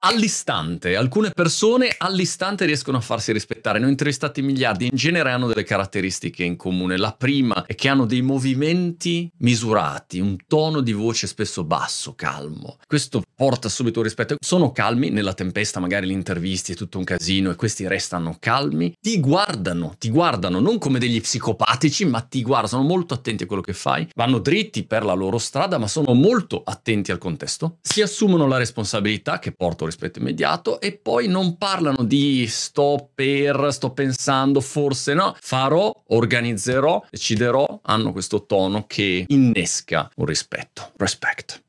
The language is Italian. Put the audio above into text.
all'istante. Alcune persone all'istante riescono a farsi rispettare. Ne ho intervistati miliardi. In genere hanno delle caratteristiche in comune. La prima è che hanno dei movimenti misurati, un tono di voce spesso basso, calmo. Questo porta subito rispetto. Sono calmi nella tempesta, magari li intervisti è tutto un casino e questi restano calmi. Ti guardano, ti guardano non come degli psicopatici, ma ti guardano, sono molto attenti a quello che fai. Vanno dritti per la loro strada, ma sono molto attenti al contesto. Si assumono la responsabilità che porta rispetto immediato e poi non parlano di sto per, sto pensando, forse no, farò, organizzerò, deciderò, hanno questo tono che innesca un rispetto, respect.